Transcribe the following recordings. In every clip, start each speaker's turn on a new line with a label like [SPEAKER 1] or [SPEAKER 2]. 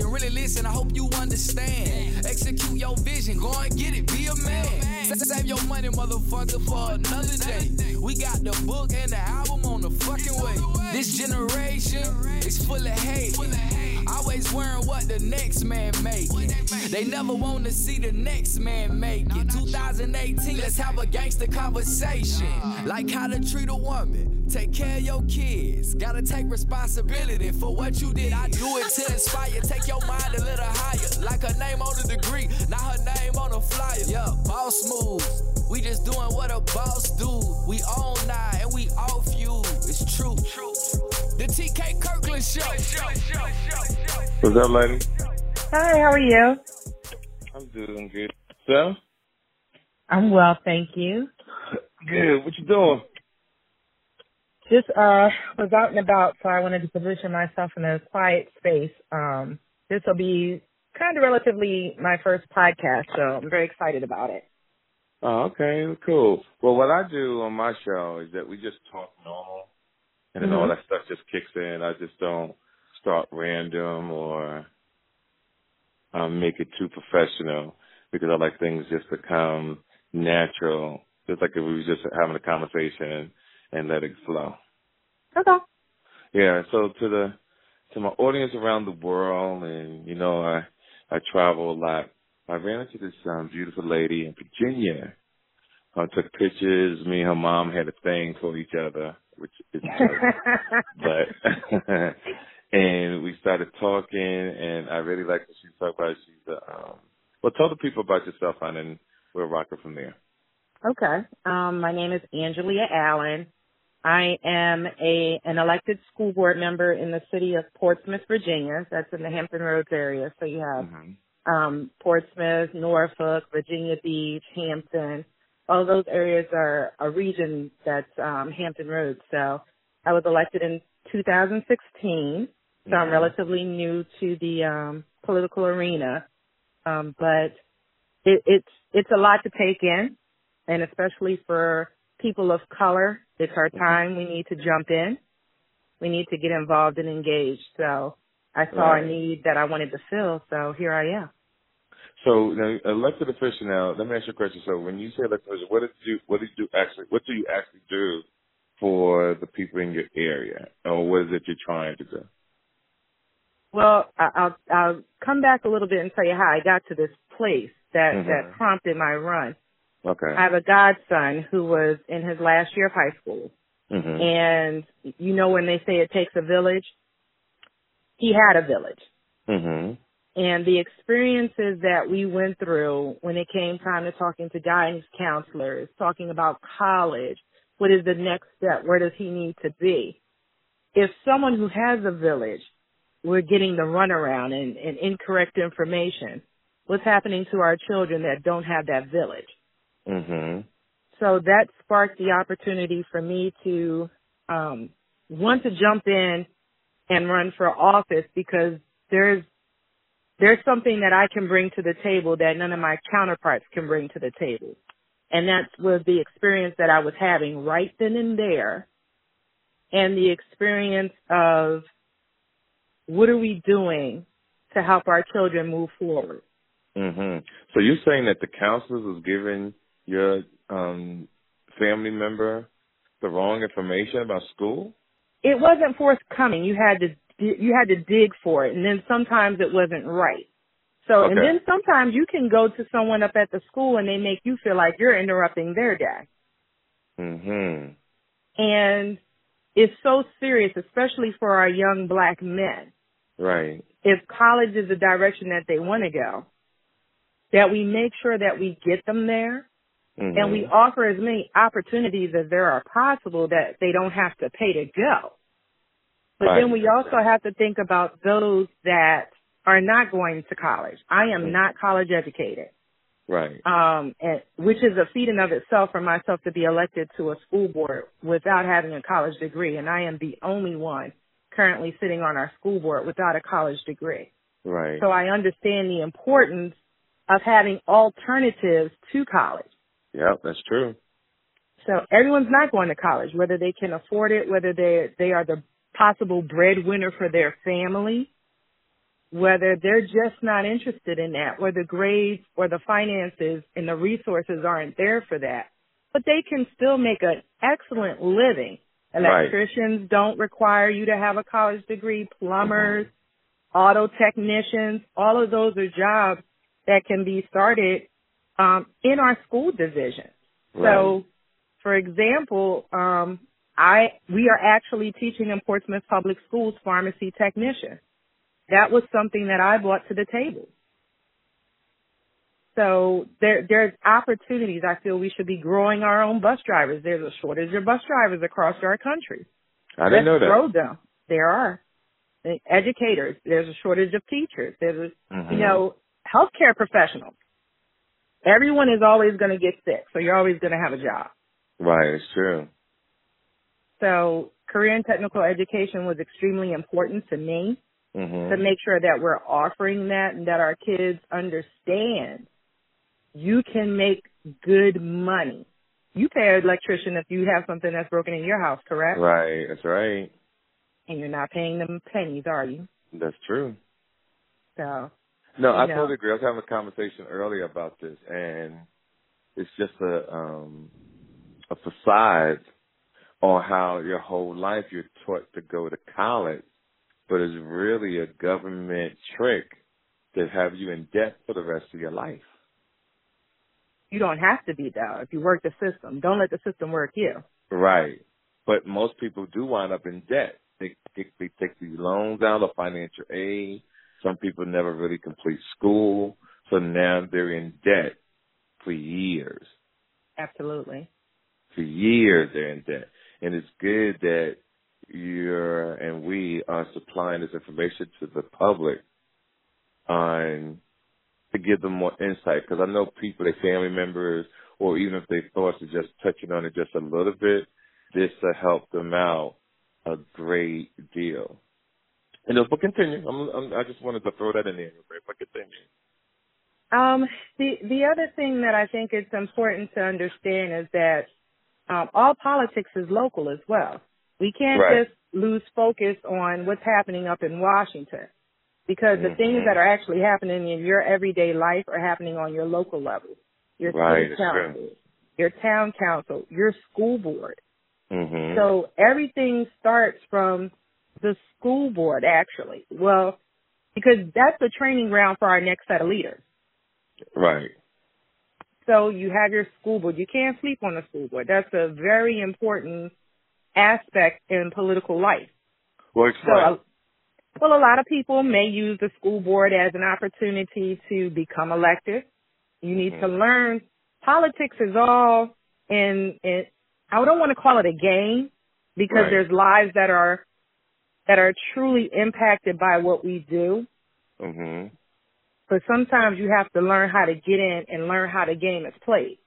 [SPEAKER 1] attention, really listen. I hope you understand. Execute your vision, go and get it. Be a man. Save your money, motherfucker, for another day. We got the book and the album on the fucking way. This generation is full of hate. Always worrying what the next man make. They never want to see the next man make it. 2018, let's have a gangster conversation. Like how to treat a woman. Take care of your kids. Gotta take responsibility for what you did. I do it to inspire. Take your mind a little higher. Like her name on the degree, not her name on a flyer. Yeah, boss moves. We just doing what a boss do. We own now and we off you. It's true. The TK Kirkland show.
[SPEAKER 2] What's up, lady?
[SPEAKER 3] Hi, how are you?
[SPEAKER 2] I'm doing good. So?
[SPEAKER 3] I'm well, thank you.
[SPEAKER 2] Good. What you doing?
[SPEAKER 3] Just uh was out and about, so I wanted to position myself in a quiet space. Um, this will be kind of relatively my first podcast, so I'm very excited about it.
[SPEAKER 2] Oh, okay, cool. Well, what I do on my show is that we just talk normal, and then all
[SPEAKER 3] Mhm.
[SPEAKER 2] that stuff just kicks in. I just don't start random or um, make it too professional because I like things just to come natural, just like if we were just having a conversation and let it flow.
[SPEAKER 3] Okay.
[SPEAKER 2] Yeah. So to the to my audience around the world, and you know, I I travel a lot. I ran into this um, beautiful lady in Virginia. I took pictures. Me and her mom had a thing for each other, which is but and we started talking, and I really like what she talked about. She's uh, um, well, tell the people about yourself, and then we'll rock it from there.
[SPEAKER 3] okay. Um, my name is Angelia Allen. I am a an elected school board member in the city of Portsmouth, Virginia. That's in the Hampton Roads area. So you have
[SPEAKER 2] hmm
[SPEAKER 3] um, Portsmouth, Norfolk, Virginia Beach, Hampton. All those areas are a region that's um, Hampton Roads. So I was elected in 2016. So I'm relatively new to the um, political arena, um, but it, it's it's a lot to take in, and especially for people of color, it's our time. We need to jump in. We need to get involved and engaged. So I saw
[SPEAKER 2] Right.
[SPEAKER 3] a need that I wanted to fill. So here I am.
[SPEAKER 2] So now, elected official. Now, let me ask you a question. So, when you say elected official, what did you what did you actually what do you actually do for the people in your area, or what is it you're trying to do?
[SPEAKER 3] Well, I'll I'll come back a little bit and tell you how I got to this place that
[SPEAKER 2] Mhm.
[SPEAKER 3] that prompted my run.
[SPEAKER 2] Okay.
[SPEAKER 3] I have a godson who was in his last year of high school,
[SPEAKER 2] hmm
[SPEAKER 3] and you know when they say it takes a village, he had a village,
[SPEAKER 2] Mm-hmm.
[SPEAKER 3] and the experiences that we went through when it came time to talking to guidance counselors, talking about college, what is the next step, where does he need to be? If someone who has a village we're getting the runaround and, and incorrect information. What's happening to our children that don't have that village?
[SPEAKER 2] hmm
[SPEAKER 3] So that sparked the opportunity for me to um, want to jump in and run for office because there's there's something that I can bring to the table that none of my counterparts can bring to the table. And that was the experience that I was having right then and there and the experience of what are we doing to help our children move forward?
[SPEAKER 2] hmm So you're saying that the counselors was giving your um family member the wrong information about school?
[SPEAKER 3] It wasn't forthcoming. You had to you had to dig for it, and then sometimes it wasn't right. So, and then sometimes you can go to someone up at the school and they make you feel like you're interrupting their day.
[SPEAKER 2] hmm
[SPEAKER 3] And it's so serious, especially for our young black men.
[SPEAKER 2] Right.
[SPEAKER 3] If college is the direction that they want to go, that we make sure that we get them there
[SPEAKER 2] hmm
[SPEAKER 3] and we offer as many opportunities as there are possible that they don't have to pay to go. But
[SPEAKER 2] Right.
[SPEAKER 3] then we also have to think about those that are not going to college. I am not college educated.
[SPEAKER 2] Right.
[SPEAKER 3] Um, and, which is a feat in of itself for myself to be elected to a school board without having a college degree. And I am the only one currently sitting on our school board without a college degree.
[SPEAKER 2] Right.
[SPEAKER 3] So I understand the importance of having alternatives to college.
[SPEAKER 2] Yeah, that's true.
[SPEAKER 3] So everyone's not going to college, whether they can afford it, whether they they are the possible breadwinner for their family, whether they're just not interested in that, or the grades or the finances and the resources aren't there for that. But they can still make an excellent living. Electricians right. don't require you to have a college degree, plumbers, mm-hmm. auto technicians, all of those are jobs that can be started um, in our school division. Right. So, for example, um, I we are actually teaching in Portsmouth Public Schools pharmacy technician. That was something that I brought to the table. So there there's opportunities. I feel we should be growing our own bus drivers. There's a shortage of bus drivers across our country.
[SPEAKER 2] I didn't
[SPEAKER 3] Let's
[SPEAKER 2] know that.
[SPEAKER 3] Grow them. There are educators. There's a shortage of teachers. There's a, mm-hmm. you know healthcare professionals. Everyone is always going to get sick, so you're always going to have a job.
[SPEAKER 2] Right, it's true.
[SPEAKER 3] So career and technical education was extremely important to me
[SPEAKER 2] mm-hmm.
[SPEAKER 3] to make sure that we're offering that and that our kids understand you can make good money. You pay an electrician if you have something that's broken in your house, correct?
[SPEAKER 2] Right, that's right.
[SPEAKER 3] And you're not paying them pennies, are you?
[SPEAKER 2] That's true.
[SPEAKER 3] So
[SPEAKER 2] no, I
[SPEAKER 3] know.
[SPEAKER 2] totally agree. I was having a conversation earlier about this, and it's just a um a facade on how your whole life you're taught to go to college, but it's really a government trick to have you in debt for the rest of your life.
[SPEAKER 3] You don't have to be though if you work the system. Don't let the system work you.
[SPEAKER 2] Right. But most people do wind up in debt. They, they, they take these loans out of financial aid some people never really complete school, so now they're in debt for years.
[SPEAKER 3] Absolutely.
[SPEAKER 2] For years they're in debt. And it's good that you're and we are supplying this information to the public on to give them more insight because I know people, their family members, or even if they thoughts of just touching on it just a little bit, this will help them out a great deal. And if we continue, I'm, I'm, i just wanted to throw that in there. If I continue.
[SPEAKER 3] Um, the the other thing that I think it's important to understand is that um, all politics is local as well. We can't
[SPEAKER 2] right.
[SPEAKER 3] just lose focus on what's happening up in Washington because
[SPEAKER 2] mm-hmm.
[SPEAKER 3] the things that are actually happening in your everyday life are happening on your local level, your
[SPEAKER 2] right,
[SPEAKER 3] council, your town council, your school board.
[SPEAKER 2] Mm-hmm.
[SPEAKER 3] So everything starts from the school board actually. Well, because that's the training ground for our next set of leaders.
[SPEAKER 2] Right.
[SPEAKER 3] So you have your school board. You can't sleep on the school board. That's a very important aspect in political life.
[SPEAKER 2] Well, explain. So,
[SPEAKER 3] well, a lot of people may use the school board as an opportunity to become elected. You need mm-hmm. to learn politics is all in, in I don't want to call it a game because
[SPEAKER 2] right.
[SPEAKER 3] there's lives that are that are truly impacted by what we do.
[SPEAKER 2] hmm
[SPEAKER 3] But sometimes you have to learn how to get in and learn how the game is played.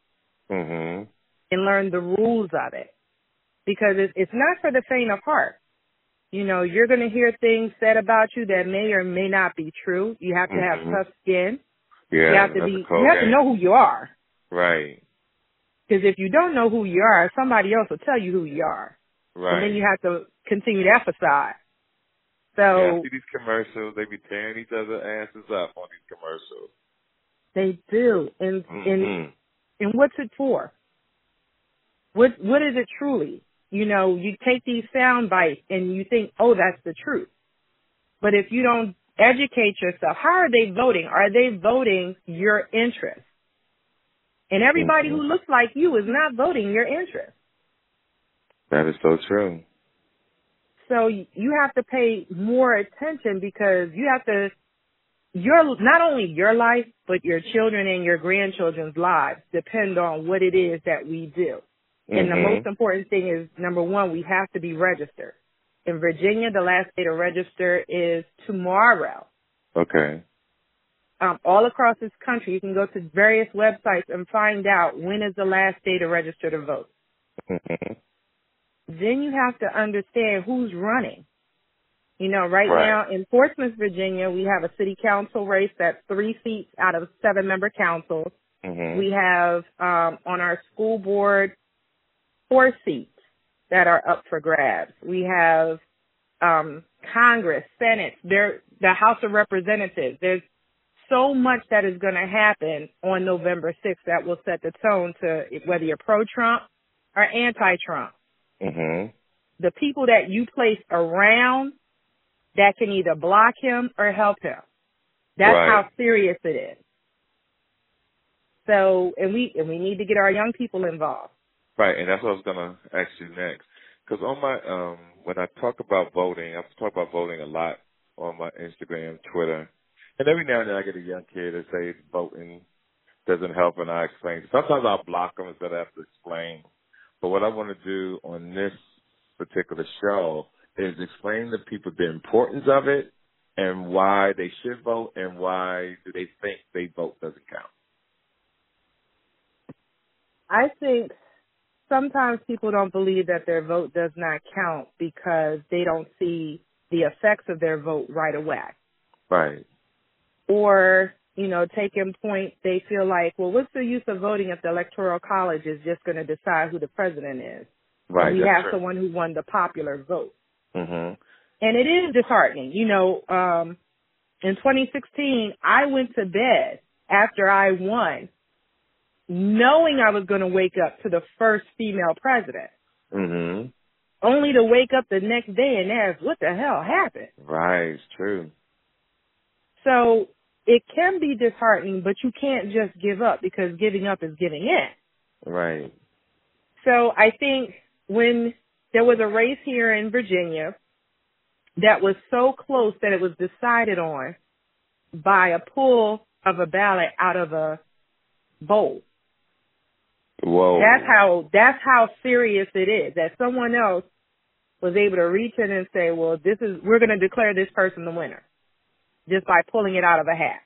[SPEAKER 2] hmm
[SPEAKER 3] And learn the rules of it. Because it's, it's not for the faint of heart. You know, you're going to hear things said about you that may or may not be true. You have to
[SPEAKER 2] mm-hmm.
[SPEAKER 3] have tough skin.
[SPEAKER 2] Yeah,
[SPEAKER 3] you have to be. You have
[SPEAKER 2] game.
[SPEAKER 3] to know who you are.
[SPEAKER 2] Right.
[SPEAKER 3] Because if you don't know who you are, somebody else will tell you who you are.
[SPEAKER 2] Right.
[SPEAKER 3] And then you have to continue that facade. So
[SPEAKER 2] yeah, see these commercials. They be tearing each other asses up on these commercials.
[SPEAKER 3] They do, and
[SPEAKER 2] mm-hmm.
[SPEAKER 3] and and what's it for? What what is it truly? You know, you take these sound bites and you think, oh, that's the truth. But if you don't educate yourself, how are they voting? Are they voting your interest? And everybody
[SPEAKER 2] mm-hmm.
[SPEAKER 3] who looks like you is not voting your interest.
[SPEAKER 2] That is so true.
[SPEAKER 3] So you have to pay more attention because you have to, your, not only your life, but your children and your grandchildren's lives depend on what it is that we do.
[SPEAKER 2] Mm-hmm.
[SPEAKER 3] And the most important thing is number one, we have to be registered. In Virginia, the last day to register is tomorrow.
[SPEAKER 2] Okay.
[SPEAKER 3] Um, all across this country, you can go to various websites and find out when is the last day to register to vote.
[SPEAKER 2] Mm-hmm
[SPEAKER 3] then you have to understand who's running. You know, right,
[SPEAKER 2] Right.
[SPEAKER 3] now in Portsmouth, Virginia, we have a city council race that's three seats out of seven member councils.
[SPEAKER 2] Mhm.
[SPEAKER 3] We have um, on our school board four seats that are up for grabs. We have um, Congress, Senate, there, the House of Representatives. There's so much that is going to happen on November 6th that will set the tone to whether you're pro-Trump or anti-Trump.
[SPEAKER 2] Mhm.
[SPEAKER 3] The people that you place around that can either block him or help him. That's
[SPEAKER 2] Right.
[SPEAKER 3] how serious it is. So, and we and we need to get our young people involved.
[SPEAKER 2] Right, and that's what I was gonna ask you next. Because on my um, when I talk about voting, I talk about voting a lot on my Instagram, Twitter, and every now and then I get a young kid that say voting doesn't help, and I explain. Sometimes I'll block them instead of have to explain. But what I want to do on this particular show is explain to people the importance of it and why they should vote and why do they think they vote doesn't count.
[SPEAKER 3] I think sometimes people don't believe that their vote does not count because they don't see the effects of their vote right away.
[SPEAKER 2] Right.
[SPEAKER 3] Or, you know, taking point, they feel like, well, what's the use of voting if the electoral college is just going to decide who the president is?
[SPEAKER 2] Right.
[SPEAKER 3] we have
[SPEAKER 2] true.
[SPEAKER 3] someone who won the popular vote.
[SPEAKER 2] Mm-hmm.
[SPEAKER 3] And it is disheartening. You know, um, in 2016, I went to bed after I won, knowing I was going to wake up to the first female president,
[SPEAKER 2] Mhm.
[SPEAKER 3] only to wake up the next day and ask, what the hell happened?
[SPEAKER 2] Right. It's true.
[SPEAKER 3] So it can be disheartening, but you can't just give up because giving up is giving in.
[SPEAKER 2] Right.
[SPEAKER 3] So I think when there was a race here in Virginia that was so close that it was decided on by a pull of a ballot out of a bowl.
[SPEAKER 2] Whoa.
[SPEAKER 3] That's how that's how serious it is. That someone else was able to reach in and say, "Well, this is we're going to declare this person the winner just by pulling it out of a hat."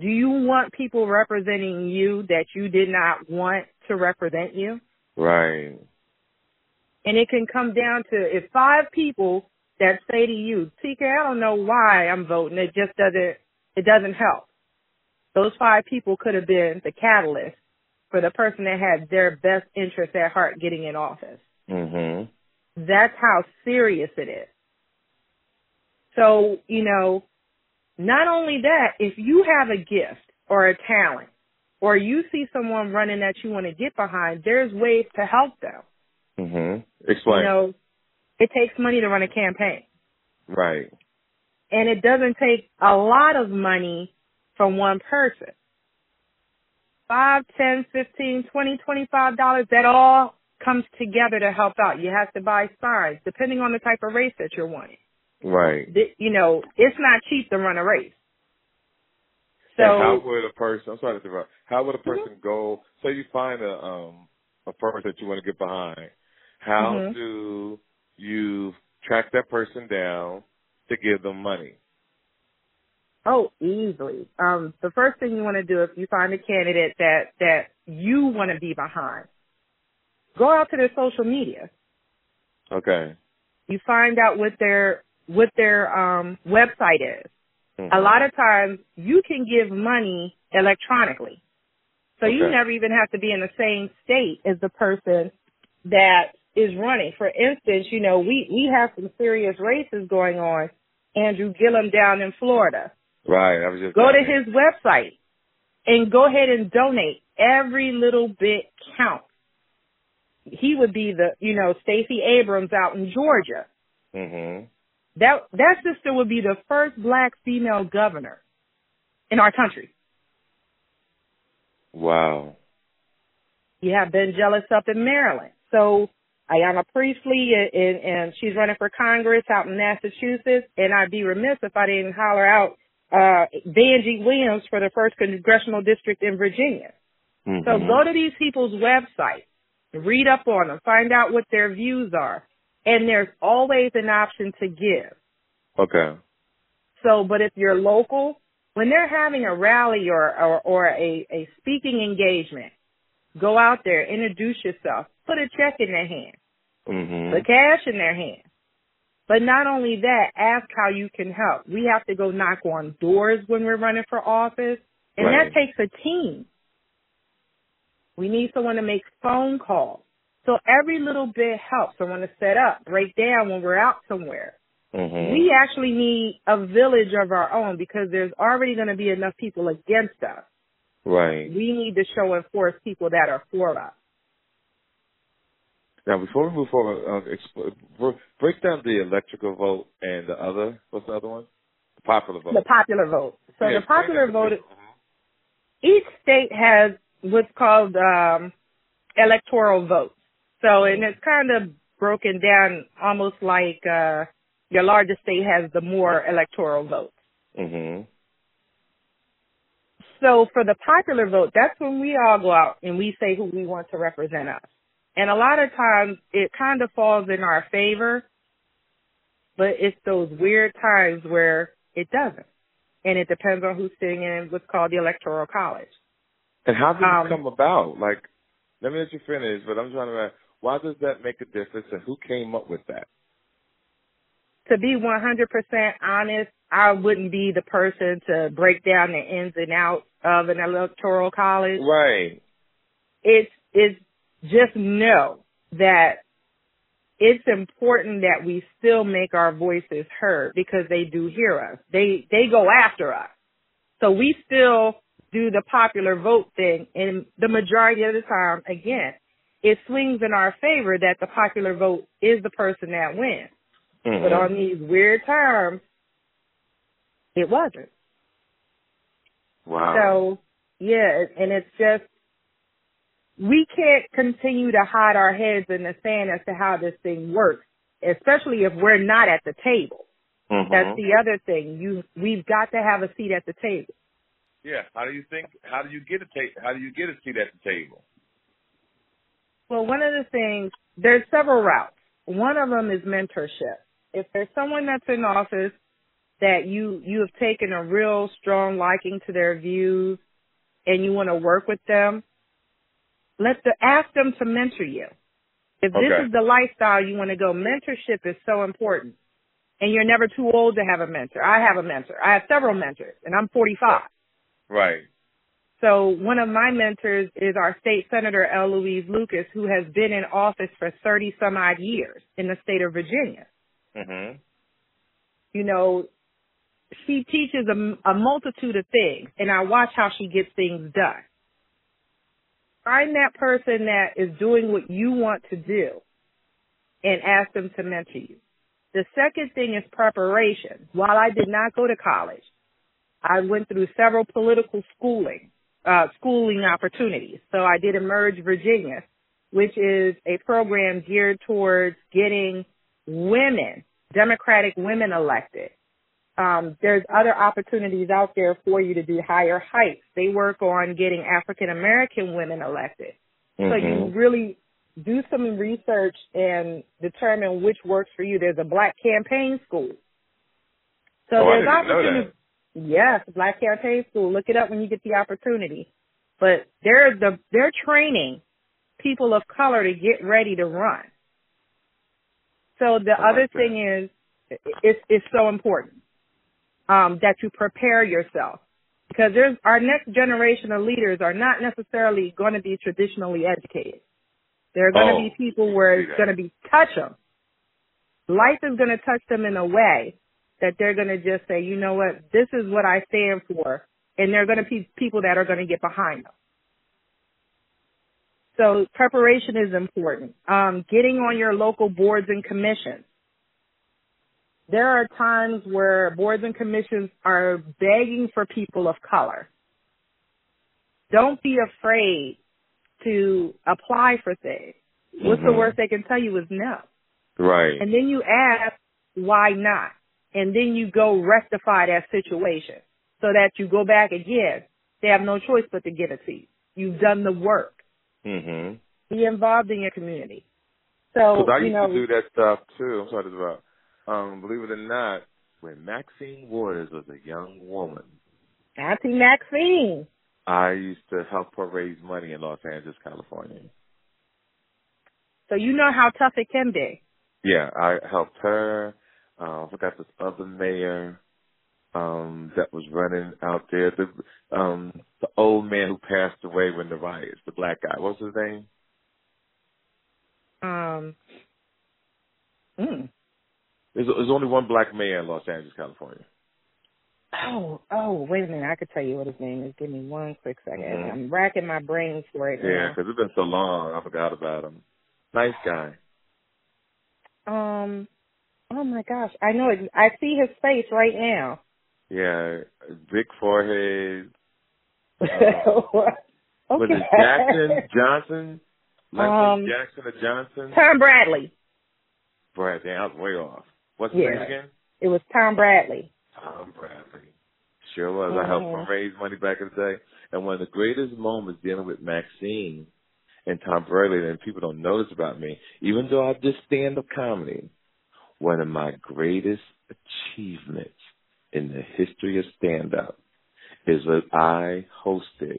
[SPEAKER 3] Do you want people representing you that you did not want to represent you?
[SPEAKER 2] Right.
[SPEAKER 3] And it can come down to if five people that say to you, TK, I don't know why I'm voting. It just doesn't, it doesn't help. Those five people could have been the catalyst for the person that had their best interest at heart getting in office.
[SPEAKER 2] Mhm.
[SPEAKER 3] That's how serious it is. So, you know, not only that, if you have a gift or a talent or you see someone running that you want to get behind, there's ways to help them.
[SPEAKER 2] Mhm. Explain.
[SPEAKER 3] You know, it takes money to run a campaign.
[SPEAKER 2] right.
[SPEAKER 3] And it doesn't take a lot of money from one person. Five, ten, fifteen, twenty, twenty-five dollars, that all comes together to help out. You have to buy signs, depending on the type of race that you're wanting.
[SPEAKER 2] Right.
[SPEAKER 3] You know, it's not cheap to run a race. So,
[SPEAKER 2] And how would a person? I'm sorry to interrupt. How would a person go? Say you find a um a person that you want to get behind. How
[SPEAKER 3] Mhm.
[SPEAKER 2] do you track that person down to give them money?
[SPEAKER 3] Oh, easily. Um, the first thing you want to do if you find a candidate that, that you want to be behind, go out to their social media.
[SPEAKER 2] Okay.
[SPEAKER 3] you find out what their what their um website is.
[SPEAKER 2] Mhm.
[SPEAKER 3] A lot of times you can give money electronically. So you never even have to be in the same state as the person that is running. For instance, you know, we we have some serious races going on. Andrew Gillum down in Florida.
[SPEAKER 2] Right. I was just
[SPEAKER 3] Go to his website and go ahead and donate. Every little bit counts. He would be the, you know, Stacey Abrams out in Georgia.
[SPEAKER 2] Mm-hmm.
[SPEAKER 3] That that sister would be the first black female governor in our country.
[SPEAKER 2] Wow.
[SPEAKER 3] You have Ben Jealous up in Maryland. So Ayanna Pressley, and, and she's running for Congress out in Massachusetts. And I'd be remiss if I didn't holler out uh, Vangie Williams for the first congressional district in Virginia.
[SPEAKER 2] Mhm.
[SPEAKER 3] So go to these people's websites, read up on them, find out what their views are, and there's always an option to give.
[SPEAKER 2] Okay.
[SPEAKER 3] So, but if you're local, when they're having a rally or or, or a, a speaking engagement, go out there, introduce yourself, put a check in their hand,
[SPEAKER 2] Mhm.
[SPEAKER 3] put cash in their hand. But not only that, ask how you can help. We have to go knock on doors when we're running for office, and
[SPEAKER 2] Right.
[SPEAKER 3] that takes a team. We need someone to make phone calls. So every little bit helps. Someone to set up, break down when we're out somewhere.
[SPEAKER 2] Mhm.
[SPEAKER 3] We actually need a village of our own because there's already going to be enough people against us.
[SPEAKER 2] right.
[SPEAKER 3] We need to show and force people that are for us.
[SPEAKER 2] Now, before we move forward, uh, br- break down the electrical vote and the other. What's the other one? The popular vote.
[SPEAKER 3] The popular vote. So
[SPEAKER 2] Yeah,
[SPEAKER 3] the popular vote,
[SPEAKER 2] the-
[SPEAKER 3] each state has what's called um, electoral votes. So, and it's kind of broken down almost like uh, your largest state has the more electoral votes.
[SPEAKER 2] Mm-hmm.
[SPEAKER 3] So for the popular vote, that's when we all go out and we say who we want to represent us. And a lot of times it kind of falls in our favor, but it's those weird times where it doesn't. And it depends on who's sitting in what's called the electoral college.
[SPEAKER 2] And how did
[SPEAKER 3] Um,
[SPEAKER 2] it come about? Like, let me let you finish, but I'm trying to ask, why does that make a difference, and who came up with that?
[SPEAKER 3] To be 100% honest, I wouldn't be the person to break down the ins and outs of an electoral college.
[SPEAKER 2] Right.
[SPEAKER 3] it's it's just know that it's important that we still make our voices heard because they do hear us. They they go after us. So we still do the popular vote thing and the majority of the time again, it swings in our favor that the popular vote is the person that wins.
[SPEAKER 2] Mhm.
[SPEAKER 3] But on these weird terms, it wasn't.
[SPEAKER 2] wow.
[SPEAKER 3] So, yeah, and it's just, we can't continue to hide our heads in the sand as to how this thing works, especially if we're not at the table.
[SPEAKER 2] Mhm.
[SPEAKER 3] That's the other thing. You, we've got to have a seat at the table.
[SPEAKER 2] yeah. How do you think? How do you get a ta- How do you get a seat at the table?
[SPEAKER 3] Well, one of the things, there's several routes. One of them is mentorship. If there's someone that's in office that you, you have taken a real strong liking to their views and you want to work with them, let the, ask them to mentor you. If this
[SPEAKER 2] Okay.
[SPEAKER 3] is the lifestyle you want to go, mentorship is so important. And you're never too old to have a mentor. I have a mentor. I have several mentors and I'm 45.
[SPEAKER 2] Right.
[SPEAKER 3] So one of my mentors is our state senator, L. Louise Lucas, who has been in office for 30 some odd years in the state of Virginia.
[SPEAKER 2] Mm-hmm.
[SPEAKER 3] You know, she teaches a, a multitude of things and I watch how she gets things done. Find that person that is doing what you want to do and ask them to mentor you. The second thing is preparation. While I did not go to college, I went through several political schooling, uh, schooling opportunities. So I did Emerge Virginia, which is a program geared towards getting women, Democratic women elected. Um, there's other opportunities out there for you to do higher heights. They work on getting African American women elected. So you
[SPEAKER 2] Mhm.
[SPEAKER 3] really do some research and determine which works for you. There's a black campaign school. So
[SPEAKER 2] Oh,
[SPEAKER 3] there's opportunities. Yes, black campaign school. Look it up when you get the opportunity. But they're the they're training people of color to get ready to run. So the
[SPEAKER 2] I like
[SPEAKER 3] other
[SPEAKER 2] that.
[SPEAKER 3] thing is it's it's so important um, that you prepare yourself because there's our next generation of leaders are not necessarily going to be traditionally educated. They're going to
[SPEAKER 2] Oh,
[SPEAKER 3] be people where it's going to be touch them. Life is going to touch them in a way that they're going to just say, you know what, this is what I stand for, and they're going to be people that are going to get behind them. So preparation is important. Um, getting on your local boards and commissions. There are times where boards and commissions are begging for people of color. Don't be afraid to apply for things. What's the
[SPEAKER 2] Mhm.
[SPEAKER 3] worst they can tell you is no.
[SPEAKER 2] Right.
[SPEAKER 3] And then you ask why not. And then you go rectify that situation so that you go back again. They have no choice but to give it to you. You've done the work.
[SPEAKER 2] Mhm.
[SPEAKER 3] Be involved in your community. So,
[SPEAKER 2] I
[SPEAKER 3] you
[SPEAKER 2] used
[SPEAKER 3] know,
[SPEAKER 2] to do that stuff too. I'm sorry to interrupt. Um, believe it or not, when Maxine Waters was a young woman,
[SPEAKER 3] Auntie Maxine.
[SPEAKER 2] I used to help her raise money in Los Angeles, California.
[SPEAKER 3] So you know how tough it can be.
[SPEAKER 2] Yeah, I helped her. uh, I forgot this other mayor um that was running out there. The um the old man who passed away when the riots, the black guy. What's his name?
[SPEAKER 3] Um. Mm.
[SPEAKER 2] There's, there's only one black mayor in Los Angeles, California.
[SPEAKER 3] Oh, oh, wait a minute. I could tell you what his name is. Give me one quick 2nd i
[SPEAKER 2] Mhm.
[SPEAKER 3] I'm racking my brains for it
[SPEAKER 2] Yeah, because it's been so long, I forgot about him. Nice guy.
[SPEAKER 3] Um. Oh my gosh, I know. It, I see his face right now.
[SPEAKER 2] Yeah, big forehead.
[SPEAKER 3] okay.
[SPEAKER 2] Was it Jackson Johnson? Like
[SPEAKER 3] Um,
[SPEAKER 2] Jackson or Johnson?
[SPEAKER 3] Tom Bradley.
[SPEAKER 2] Brad, damn, I was way off. What's his
[SPEAKER 3] Yeah.
[SPEAKER 2] name again?
[SPEAKER 3] It was Tom Bradley.
[SPEAKER 2] Tom Bradley. Sure was. I helped him raise money back in the day. And one of the greatest moments dealing with Maxine and Tom Bradley, and people don't notice about me, even though I did stand up comedy, one of my greatest achievements in the history of stand up is that I hosted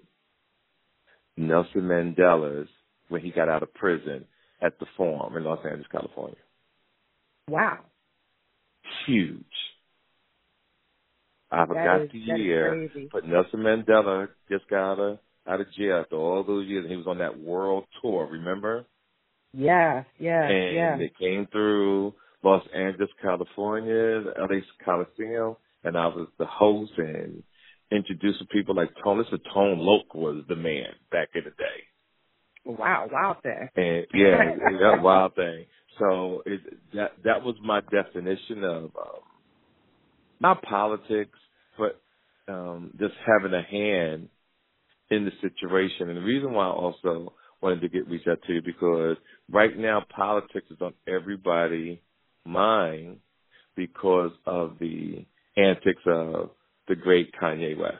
[SPEAKER 2] Nelson Mandela's when he got out of prison at the Forum in Los Angeles, California.
[SPEAKER 3] Wow.
[SPEAKER 2] Huge. I forgot
[SPEAKER 3] is-
[SPEAKER 2] the year, but Nelson Mandela just got out of, out of jail after all those years, and he was on that world tour. Remember?
[SPEAKER 3] Yeah, yeah,
[SPEAKER 2] and
[SPEAKER 3] yeah.
[SPEAKER 2] they came through Los Angeles, California, the LA Coliseum, and I was the host and introducing people like Tone. Listen, Tone Loc was the man back in the day.
[SPEAKER 3] Wow, wild thing.
[SPEAKER 2] And yeah, that wild thing. So it, that that was my definition of um, not politics, but um, just having a hand in the situation. And the reason why I also wanted to get reach out to you because right now politics is on everybody's mind because of the antics of the great Kanye West.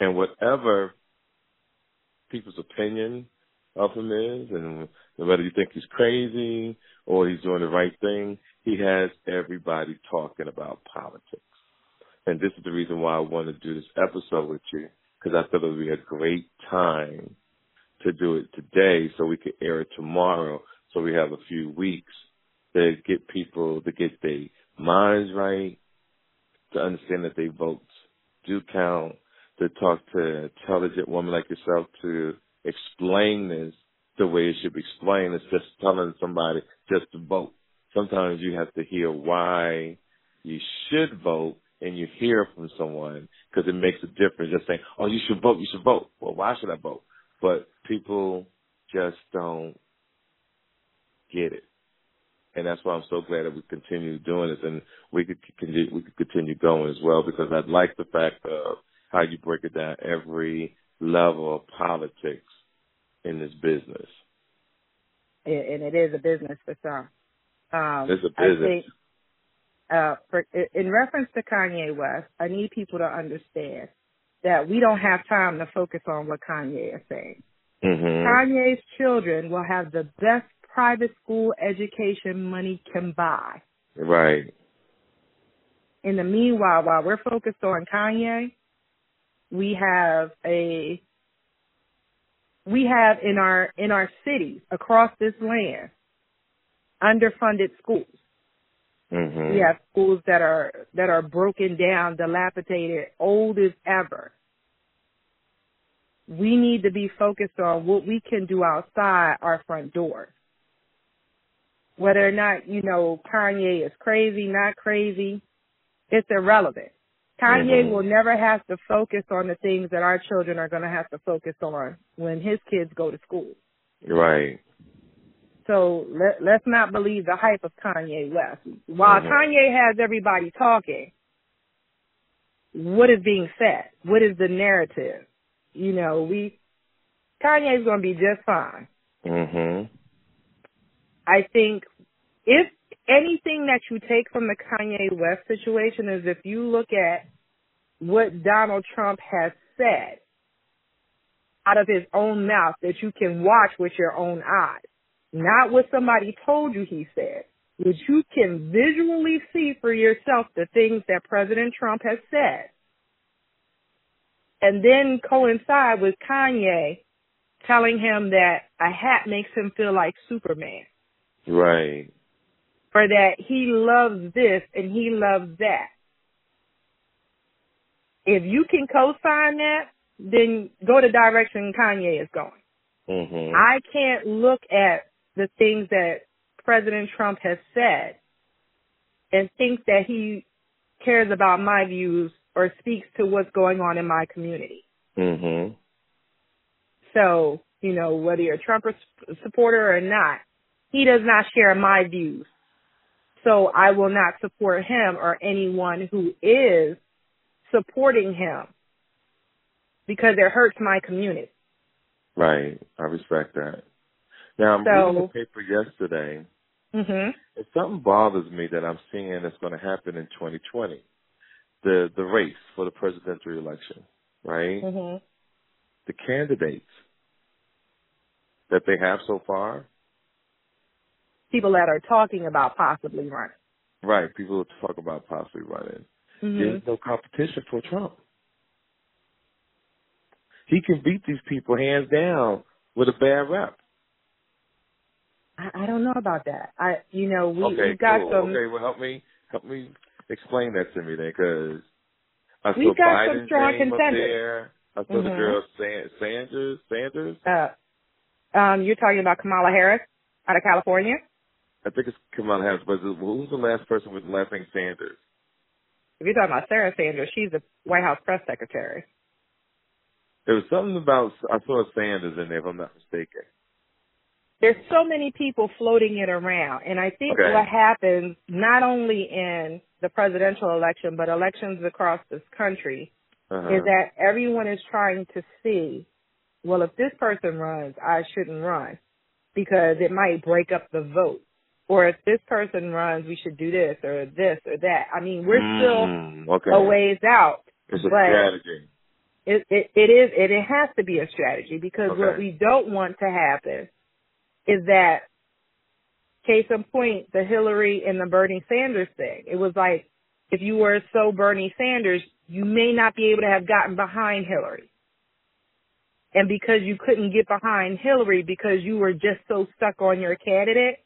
[SPEAKER 2] And whatever people's opinion of him is, and whether you think he's crazy or he's doing the right thing, he has everybody talking about politics. And this is the reason why I wanted to do this episode with you, because I thought it would be a great time to do it today so we could air it tomorrow so we have a few weeks to get people to get their minds right, to understand that their votes do count, to talk to intelligent woman like yourself to explain this the way it should be explained. It's just telling somebody just to vote. Sometimes you have to hear why you should vote and you hear from someone because it makes a difference. Just saying, oh, you should vote, you should vote. Well, why should I vote? But people just don't get it. And that's why I'm so glad that we continue doing this and we could continue, we could continue going as well because I like the fact of how you break it down every level of politics in this business.
[SPEAKER 3] And it is a business for some. Um,
[SPEAKER 2] It's a
[SPEAKER 3] I
[SPEAKER 2] business.
[SPEAKER 3] think, uh, for, in reference to Kanye West, I need people to understand that we don't have time to focus on what Kanye is saying.
[SPEAKER 2] Mhm.
[SPEAKER 3] Kanye's children will have the best private school education money can buy.
[SPEAKER 2] Right.
[SPEAKER 3] In the meanwhile, while we're focused on Kanye, we have a we have in our in our cities across this land underfunded schools.
[SPEAKER 2] Mhm.
[SPEAKER 3] We have schools that are that are broken down, dilapidated, old as ever. We need to be focused on what we can do outside our front door. Whether or not, you know, Kanye is crazy, not crazy, it's irrelevant. Kanye
[SPEAKER 2] Mhm.
[SPEAKER 3] will never have to focus on the things that our children are going to have to focus on when his kids go to school.
[SPEAKER 2] Right.
[SPEAKER 3] So let, let's not believe the hype of Kanye West. While
[SPEAKER 2] Mhm.
[SPEAKER 3] Kanye has everybody talking, what is being said? What is the narrative? You know, we Kanye's going to be just fine.
[SPEAKER 2] Mhm.
[SPEAKER 3] I think if anything that you take from the Kanye West situation is if you look at what Donald Trump has said out of his own mouth that you can watch with your own eyes, not what somebody told you he said, but you can visually see for yourself the things that President Trump has said. And then coincide with Kanye telling him that a hat makes him feel like Superman.
[SPEAKER 2] Right.
[SPEAKER 3] Or that he loves this and he loves that. If you can co-sign that, then go the direction Kanye is going.
[SPEAKER 2] Mhm.
[SPEAKER 3] I can't look at the things that President Trump has said and think that he cares about my views or speaks to what's going on in my community.
[SPEAKER 2] Mhm.
[SPEAKER 3] So, you know, whether you're a Trump supporter or not, he does not share my views. So I will not support him or anyone who is supporting him because it hurts my community.
[SPEAKER 2] Right. I respect that. Now I'm
[SPEAKER 3] So-
[SPEAKER 2] reading the paper yesterday
[SPEAKER 3] Mhm.
[SPEAKER 2] and something bothers me that I'm seeing that's going to happen in 2020. The the race for the presidential election, right?
[SPEAKER 3] Mhm.
[SPEAKER 2] The candidates that they have so far,
[SPEAKER 3] People that are talking about possibly running.
[SPEAKER 2] right? People talk about possibly running.
[SPEAKER 3] Mhm.
[SPEAKER 2] There's no competition for Trump. He can beat these people hands down with a bad rep.
[SPEAKER 3] I, I don't know about that. I, you know, we
[SPEAKER 2] okay,
[SPEAKER 3] we got
[SPEAKER 2] cool.
[SPEAKER 3] some.
[SPEAKER 2] Okay, well, help me, help me explain that to me then, because I
[SPEAKER 3] We
[SPEAKER 2] saw
[SPEAKER 3] got some
[SPEAKER 2] Biden's
[SPEAKER 3] strong
[SPEAKER 2] name up
[SPEAKER 3] contenders.
[SPEAKER 2] there. I saw the
[SPEAKER 3] Mhm.
[SPEAKER 2] girl San- Sanders. Sanders.
[SPEAKER 3] Uh, um, you're talking about Kamala Harris out of California.
[SPEAKER 2] I think it's Kamala Harris, but who's the last person with the last name Sanders?
[SPEAKER 3] If you're talking about Sarah Sanders, she's the White House press secretary.
[SPEAKER 2] There was something about I saw Sanders in there, if I'm not mistaken.
[SPEAKER 3] There's so many people floating it around, and I think
[SPEAKER 2] Okay.
[SPEAKER 3] what happens not only in the presidential election but elections across this country
[SPEAKER 2] Uh-huh.
[SPEAKER 3] is that everyone is trying to see, well, if this person runs, I shouldn't run because it might break up the vote. Or if this person runs, we should do this or this or that. I mean, we're
[SPEAKER 2] Mm,
[SPEAKER 3] still
[SPEAKER 2] okay.
[SPEAKER 3] a ways out.
[SPEAKER 2] It's a strategy.
[SPEAKER 3] It, it, it is, it, it has to be a strategy because what we don't want to happen is that, case in point, the Hillary and the Bernie Sanders thing. It was like, if you were so Bernie Sanders, you may not be able to have gotten behind Hillary. And because you couldn't get behind Hillary because you were just so stuck on your candidate,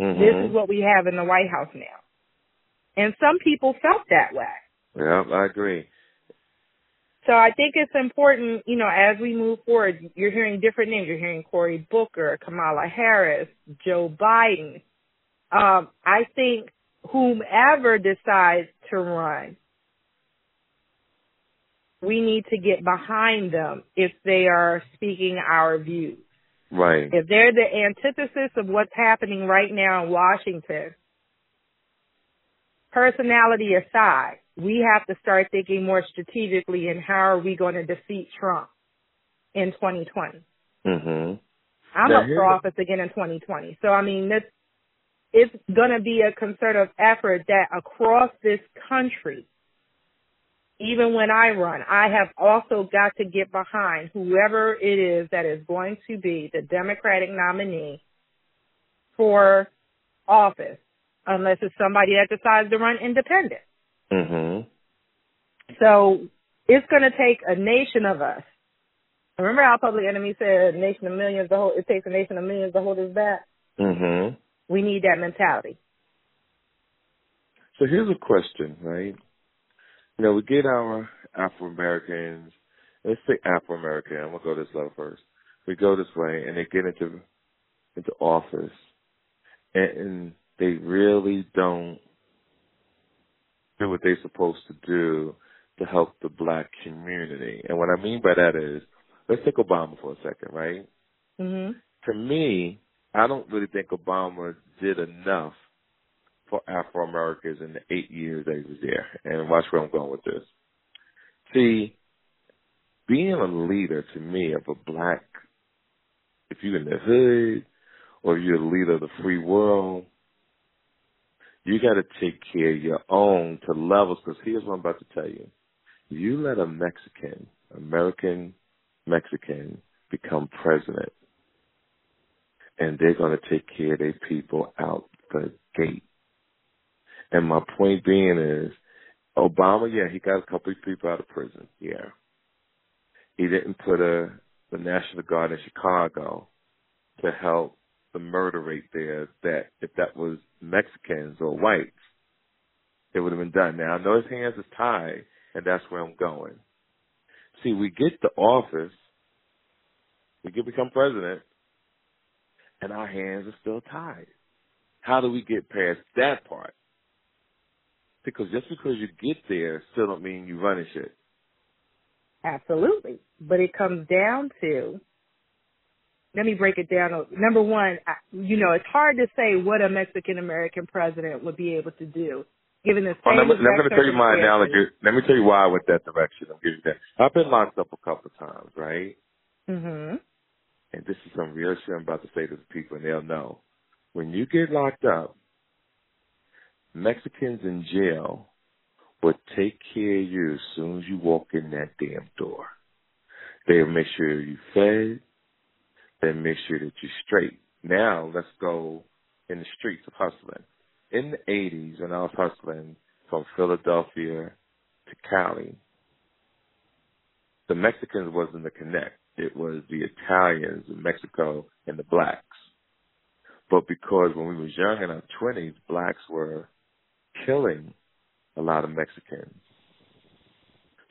[SPEAKER 2] Mhm.
[SPEAKER 3] this is what we have in the White House now. And some people felt that way.
[SPEAKER 2] Yeah, I agree.
[SPEAKER 3] So I think it's important, you know, as we move forward, you're hearing different names. You're hearing Cory Booker, Kamala Harris, Joe Biden. Um, I think whomever decides to run, we need to get behind them if they are speaking our views.
[SPEAKER 2] Right.
[SPEAKER 3] If they're the antithesis of what's happening right now in Washington, personality aside, we have to start thinking more strategically in how are we going to defeat Trump in 2020.
[SPEAKER 2] Mhm.
[SPEAKER 3] I'm
[SPEAKER 2] Now,
[SPEAKER 3] up for office again in 2020. So I mean, this it's going to be a concerted effort that across this country, even when I run, I have also got to get behind whoever it is that is going to be the Democratic nominee for office, unless it's somebody that decides to run independent.
[SPEAKER 2] Mhm.
[SPEAKER 3] So it's going to take a nation of us. Remember how Public Enemy said, "A nation of millions to hold." It takes a nation of millions to hold us back.
[SPEAKER 2] Mhm.
[SPEAKER 3] We need that mentality.
[SPEAKER 2] So here's a question, right? You know, we get our Afro Americans. Let's say Afro American. I'm gonna go this level first. We go this way, and they get into into office, and, and they really don't do what they're supposed to do to help the black community. And what I mean by that is, let's take Obama for a second, right?
[SPEAKER 3] Mhm.
[SPEAKER 2] To me, I don't really think Obama did enough for Afro Americans in the eight years that he was there. And watch where I'm going with this. See, being a leader to me of a black, if you're in the hood or you're a leader of the free world, you got to take care of your own to levels. Because here's what I'm about to tell you: you let a Mexican, American Mexican, become president, and they're going to take care of their people out the gate. And my point being is, Obama, yeah, he got a couple of people out of prison, yeah. He didn't put a the National Guard in Chicago to help the murder rate there that if that was Mexicans or whites, it would have been done. Now I know his hands is tied, and that's where I'm going. See, we get the office, we get become president, and our hands are still tied. How do we get past that part? Because just because you get there still don't mean you running shit.
[SPEAKER 3] Absolutely. But it comes down to, let me break it down. Number one, you know, it's hard to say what a Mexican American president would be able to do given the same.
[SPEAKER 2] Oh, let, me, let me tell you my analogy. Let me tell you why I went that direction. I'm giving you that. I've been locked up a couple of times, right?
[SPEAKER 3] Mhm.
[SPEAKER 2] And this is some real shit I'm about to say to the people, and they'll know. When you get locked up, Mexicans in jail will take care of you as soon as you walk in that damn door. They'll make sure you fed. They'll make sure that you're straight. Now let's go in the streets of hustling. In the 80s, when I was hustling from Philadelphia to Cali, the Mexicans wasn't the connect. It was the Italians in Mexico and the blacks. But because when we was young in our twenties, blacks were killing a lot of Mexicans.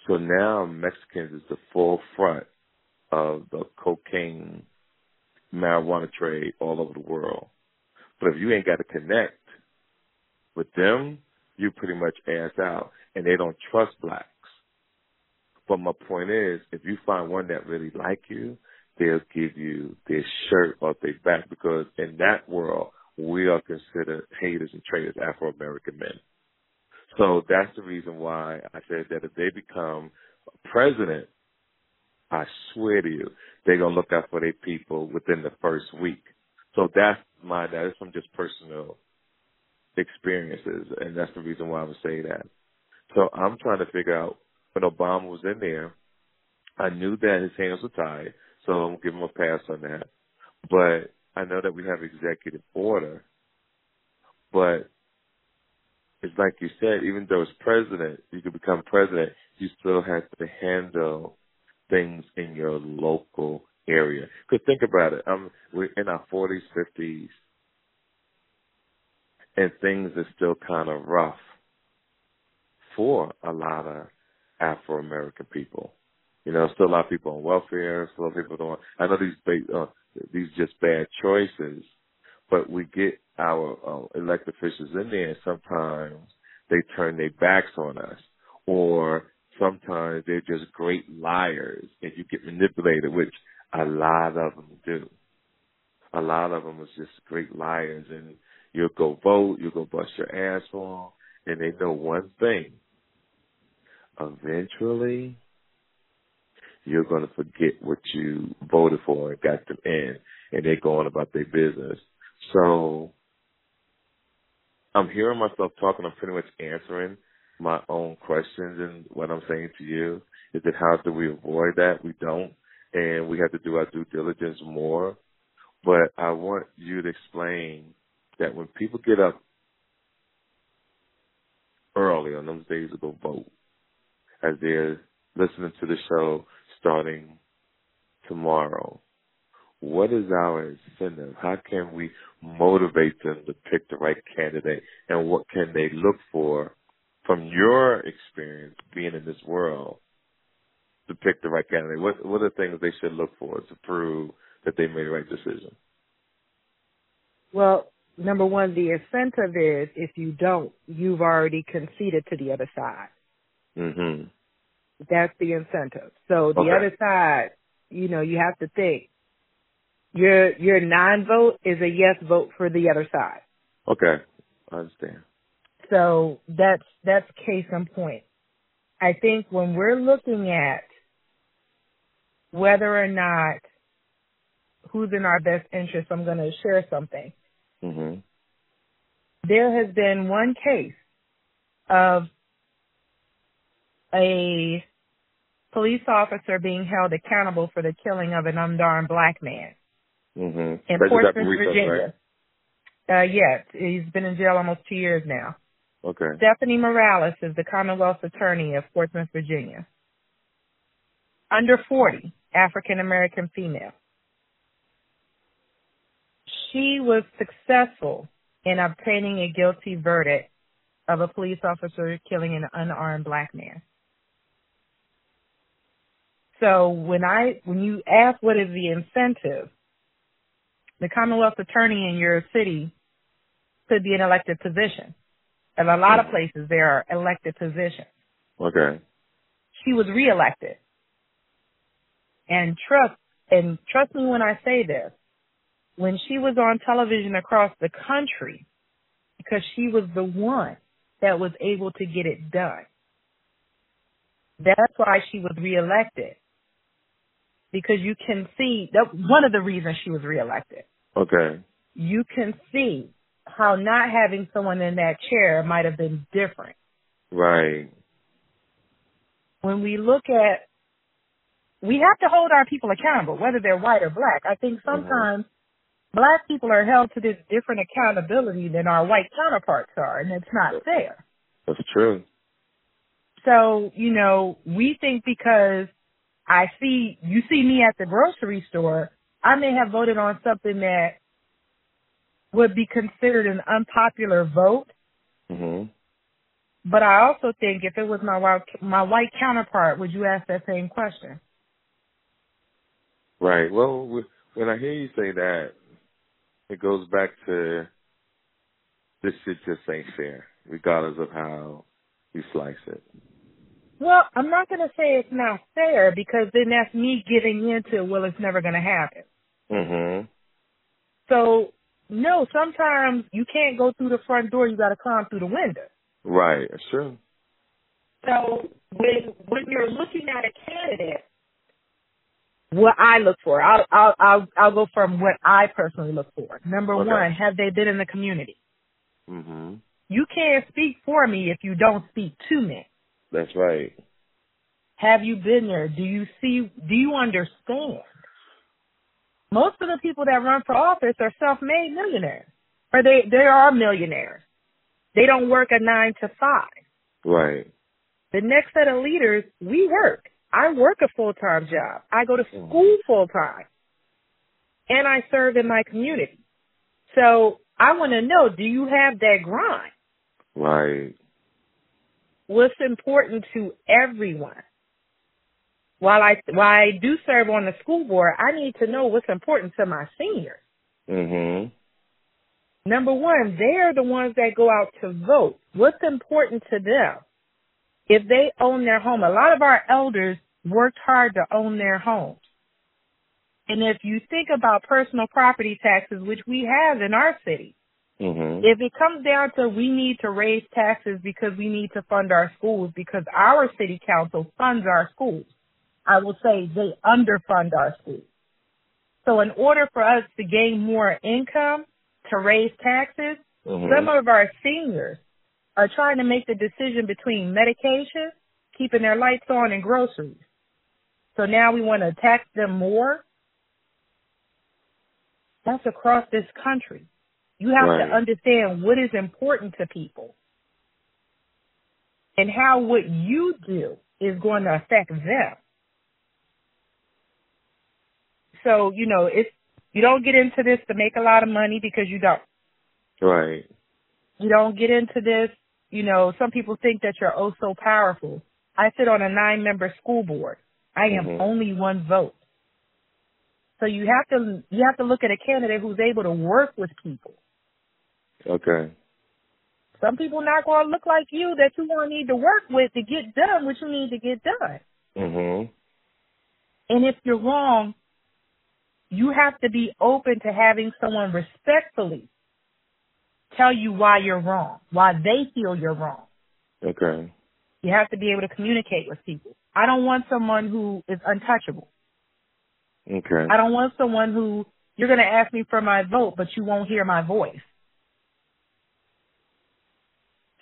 [SPEAKER 2] So now Mexicans is the forefront of the cocaine marijuana trade all over the world. But if you ain't got to connect with them, you pretty much ass out. And they don't trust blacks. But my point is, if you find one that really like you, they'll give you their shirt off their back because in that world, we are considered haters and traitors, Afro American men. So that's the reason why I said that if they become president, I swear to you, they're gonna look out for their people within the first week. So that's my that is from just personal experiences, and that's the reason why I would say that. So I'm trying to figure out when Obama was in there, I knew that his hands were tied, so I'm gonna give him a pass on that. But I know that we have executive order, but it's like you said, even though it's president, you could become president, you still have to handle things in your local area. Because think about it, um, we're in our 40s, 50s, and things are still kind of rough for a lot of Afro American people. You know, still a lot of people on welfare, still a lot of people don't. I know these uh, these just bad choices, but we get our uh, elected officials in there, and sometimes they turn their backs on us, or sometimes they're just great liars, and you get manipulated, which a lot of them do. A lot of them is just great liars, and you'll go vote, you'll go bust your ass for them, and they know one thing. Eventually, you're going to forget what you voted for and got them in, and they're going about their business. So I'm hearing myself talking. I'm pretty much answering my own questions, and what I'm saying to you is that how do we avoid that? We don't, and we have to do our due diligence more. But I want you to explain that when people get up early on those days to go vote, as they're listening to the show starting tomorrow, what is our incentive? How can we motivate them to pick the right candidate? And what can they look for from your experience being in this world to pick the right candidate? What, what are the things they should look for to prove that they made the right decision?
[SPEAKER 3] Well, number one, the incentive is if you don't, you've already conceded to the other side.
[SPEAKER 2] Mm-hmm.
[SPEAKER 3] That's the incentive. So the
[SPEAKER 2] Okay.
[SPEAKER 3] other side, you know, you have to think your your non-vote is a yes vote for the other side.
[SPEAKER 2] Okay, I understand.
[SPEAKER 3] So that's that's case in point. I think when we're looking at whether or not who's in our best interest, I'm going to share something.
[SPEAKER 2] Mm-hmm.
[SPEAKER 3] There has been one case of a police officer being held accountable for the killing of an unarmed black man
[SPEAKER 2] Mm-hmm.
[SPEAKER 3] in Portsmouth, Virginia. Uh, yes, he's been in jail almost two years now.
[SPEAKER 2] Okay.
[SPEAKER 3] Stephanie Morales is the Commonwealth Attorney of Portsmouth, Virginia. Under 40, African American female. she was successful in obtaining a guilty verdict of a police officer killing an unarmed black man. So when I when you ask what is the incentive, the Commonwealth attorney in your city could be an elected position. In a lot of hmm. places there are elected positions.
[SPEAKER 2] Okay.
[SPEAKER 3] She was reelected. And trust and trust me when I say this, when she was on television across the country, because she was the one that was able to get it done. That's why she was reelected. Because you can see that one of the reasons she was reelected.
[SPEAKER 2] Okay.
[SPEAKER 3] You can see how not having someone in that chair might have been different.
[SPEAKER 2] Right.
[SPEAKER 3] When we look at we have to hold our people accountable, whether they're white or black. I think
[SPEAKER 2] Mm-hmm.
[SPEAKER 3] sometimes black people are held to this different accountability than our white counterparts are, and it's not fair.
[SPEAKER 2] That's true.
[SPEAKER 3] So, you know, we think because I see, you see me at the grocery store, I may have voted on something that would be considered an unpopular vote,
[SPEAKER 2] Mhm.
[SPEAKER 3] but I also think if it was my white, my white counterpart, would you ask that same question?
[SPEAKER 2] Right. Well, when I hear you say that, it goes back to this shit just ain't fair, regardless of how you slice it.
[SPEAKER 3] Well, I'm not going to say it's not fair because then that's me giving into, well, it's never going to happen.
[SPEAKER 2] Mhm.
[SPEAKER 3] So, no, sometimes you can't go through the front door, you got to climb through the window.
[SPEAKER 2] Right. That's true.
[SPEAKER 3] So when when you're looking at a candidate, what I look for, I'll I'll I'll, I'll go from what I personally look for. Number
[SPEAKER 2] Okay.
[SPEAKER 3] one, have they been in the community?
[SPEAKER 2] Mhm.
[SPEAKER 3] You can't speak for me if you don't speak to me.
[SPEAKER 2] That's right.
[SPEAKER 3] Have you been there? Do you see? Do you understand? Most of the people that run for office are self-made millionaires, or they they are millionaires. They don't work a nine to five.
[SPEAKER 2] Right.
[SPEAKER 3] The next set of leaders, we work. I work a full-time job. I go to mm-hmm. school full-time. And I serve in my community. So I want to know, do you have that grind?
[SPEAKER 2] Right.
[SPEAKER 3] What's important to everyone? While I, while I do serve on the school board, I need to know what's important to my seniors.
[SPEAKER 2] Mhm.
[SPEAKER 3] Number one, they are the ones that go out to vote. What's important to them? If they own their home, a lot of our elders worked hard to own their homes. And if you think about personal property taxes, which we have in our city,
[SPEAKER 2] Mhm.
[SPEAKER 3] if it comes down to we need to raise taxes because we need to fund our schools because our city council funds our schools, I will say they underfund our schools. So in order for us to gain more income to raise taxes,
[SPEAKER 2] Mhm.
[SPEAKER 3] some of our seniors are trying to make the decision between medication, keeping their lights on, and groceries. So now we want to tax them more. That's across this country. You have
[SPEAKER 2] Right.
[SPEAKER 3] to understand what is important to people and how what you do is going to affect them. So, you know, it's, you don't get into this to make a lot of money because you don't.
[SPEAKER 2] Right.
[SPEAKER 3] You don't get into this, you know, some people think that you're oh so powerful. I sit on a nine member school board. I am
[SPEAKER 2] Mhm.
[SPEAKER 3] only one vote. So you have to you have to look at a candidate who's able to work with people.
[SPEAKER 2] Okay.
[SPEAKER 3] Some people not going to look like you that you going to need to work with to get done what you need to get done.
[SPEAKER 2] Mhm.
[SPEAKER 3] And if you're wrong, you have to be open to having someone respectfully tell you why you're wrong, why they feel you're wrong.
[SPEAKER 2] Okay.
[SPEAKER 3] You have to be able to communicate with people. I don't want someone who is untouchable.
[SPEAKER 2] Okay.
[SPEAKER 3] I don't want someone who you're going to ask me for my vote, but you won't hear my voice.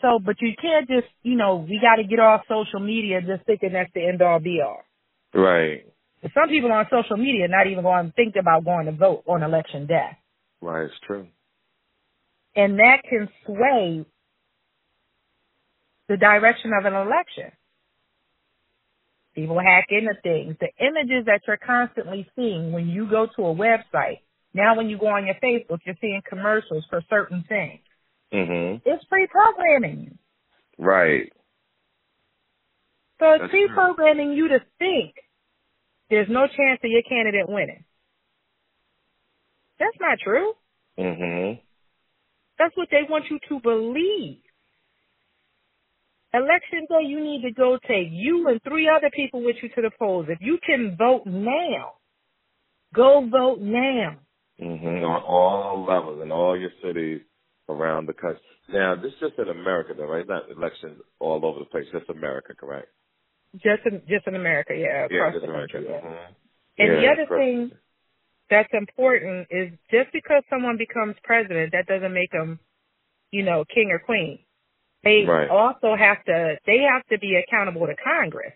[SPEAKER 3] So, but you can't just, you know, we got to get off social media just thinking that's the end all be all.
[SPEAKER 2] Right.
[SPEAKER 3] But some people on social media not even going to think about going to vote on election day.
[SPEAKER 2] Right. It's true.
[SPEAKER 3] And that can sway the direction of an election. People hack into things. The images that you're constantly seeing when you go to a website Now when you go on your Facebook, you're seeing commercials for certain things.
[SPEAKER 2] Mhm.
[SPEAKER 3] It's pre-programming.
[SPEAKER 2] Right.
[SPEAKER 3] So it's
[SPEAKER 2] That's
[SPEAKER 3] pre-programming you to think there's no chance of your candidate winning. That's not true.
[SPEAKER 2] Mhm.
[SPEAKER 3] That's what they want you to believe. Election day, you need to go take you and three other people with you to the polls. If you can vote now, go vote now.
[SPEAKER 2] Mhm. On all levels in all your cities around the country. Now, this is just in America, though, right? Not elections all over the place. Just America, correct?
[SPEAKER 3] Just in, just in America, yeah,
[SPEAKER 2] Yeah,
[SPEAKER 3] across
[SPEAKER 2] just
[SPEAKER 3] the
[SPEAKER 2] America.
[SPEAKER 3] country. Yeah.
[SPEAKER 2] Mhm.
[SPEAKER 3] And the other
[SPEAKER 2] across-
[SPEAKER 3] thing that's important is just because someone becomes president, that doesn't make them, you know, king or queen. They
[SPEAKER 2] Right.
[SPEAKER 3] also have to, they have to be accountable to Congress.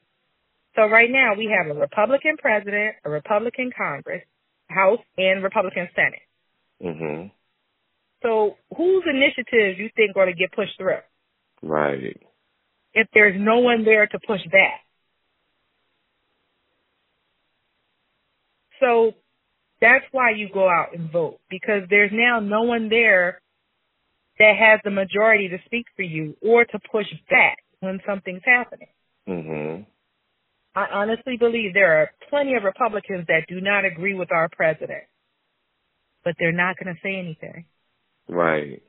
[SPEAKER 3] So right now we have a Republican president, a Republican Congress, House, and Republican Senate.
[SPEAKER 2] Mhm.
[SPEAKER 3] So whose initiatives you think are going to get pushed through
[SPEAKER 2] Right.
[SPEAKER 3] if there's no one there to push back? So that's why you go out and vote because there's now no one there that has the majority to speak for you or to push back when something's happening.
[SPEAKER 2] Mhm.
[SPEAKER 3] I honestly believe there are plenty of Republicans that do not agree with our president, but they're not going to say anything.
[SPEAKER 2] Right.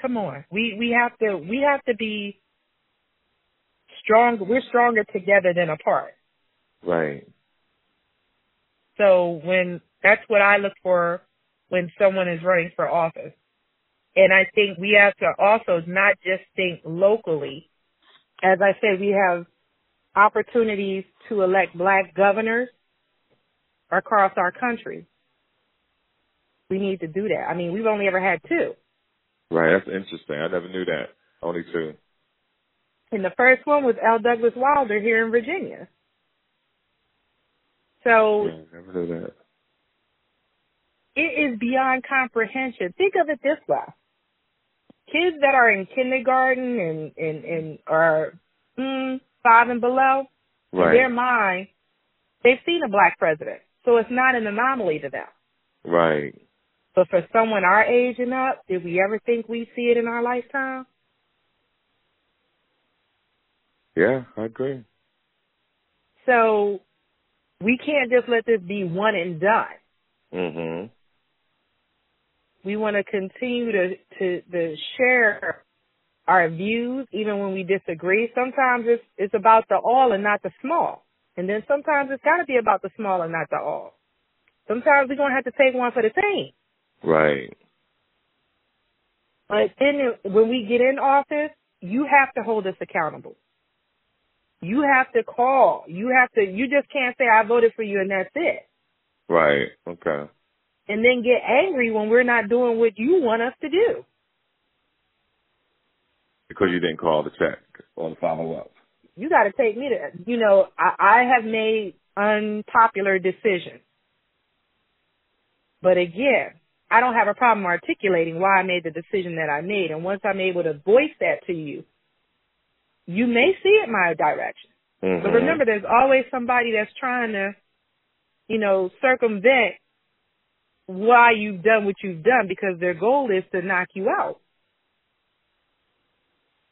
[SPEAKER 3] Come on, we we have to we have to be strong. We're stronger together than apart.
[SPEAKER 2] Right.
[SPEAKER 3] So when that's what I look for when someone is running for office. And I think we have to also not just think locally. As I said, we have opportunities to elect black governors across our country. We need to do that. I mean, we've only ever had two.
[SPEAKER 2] Right. That's interesting. I never knew that. Only two.
[SPEAKER 3] And the first one was L. Douglas Wilder here in Virginia. So
[SPEAKER 2] Yeah, never knew that.
[SPEAKER 3] it is beyond comprehension. Think of it this way. Kids that are in kindergarten and, and, and are mm, five and below, in their
[SPEAKER 2] Right.
[SPEAKER 3] mind, they've seen a black president. So it's not an anomaly to them.
[SPEAKER 2] Right.
[SPEAKER 3] But for someone our age and up, did we ever think we'd see it in our lifetime?
[SPEAKER 2] Yeah, I agree.
[SPEAKER 3] So we can't just let this be one and done.
[SPEAKER 2] Mhm.
[SPEAKER 3] We want to continue to, to, to share our views even when we disagree. Sometimes it's, it's about the all and not the small. And then sometimes it's got to be about the small and not the all. Sometimes we're going to have to take one for the team.
[SPEAKER 2] Right.
[SPEAKER 3] But then when we get in office, you have to hold us accountable. You have to call. You have to, you just can't say I voted for you and that's it.
[SPEAKER 2] Right. Okay.
[SPEAKER 3] And then get angry when we're not doing what you want us to do.
[SPEAKER 2] Because you didn't call the check or the follow up.
[SPEAKER 3] You got to take me to, you know, I, I have made unpopular decisions. But again, I don't have a problem articulating why I made the decision that I made. And once I'm able to voice that to you, you may see it my direction.
[SPEAKER 2] Mhm.
[SPEAKER 3] But remember, there's always somebody that's trying to, you know, circumvent why you've done what you've done because their goal is to knock you out.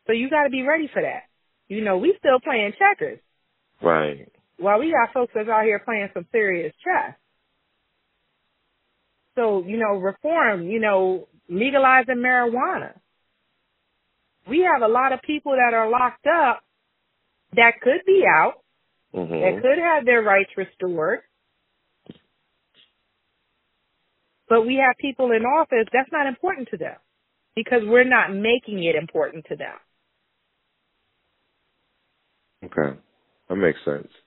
[SPEAKER 3] So you got to be ready for that. You know, we still playing checkers
[SPEAKER 2] Right.
[SPEAKER 3] while we got folks that's out here playing some serious chess. So, you know, reform, you know, legalizing marijuana. We have a lot of people that are locked up that could be out, that
[SPEAKER 2] Mhm.
[SPEAKER 3] could have their rights restored. But we have people in office that's not important to them because we're not making it important to them.
[SPEAKER 2] Okay. That makes sense.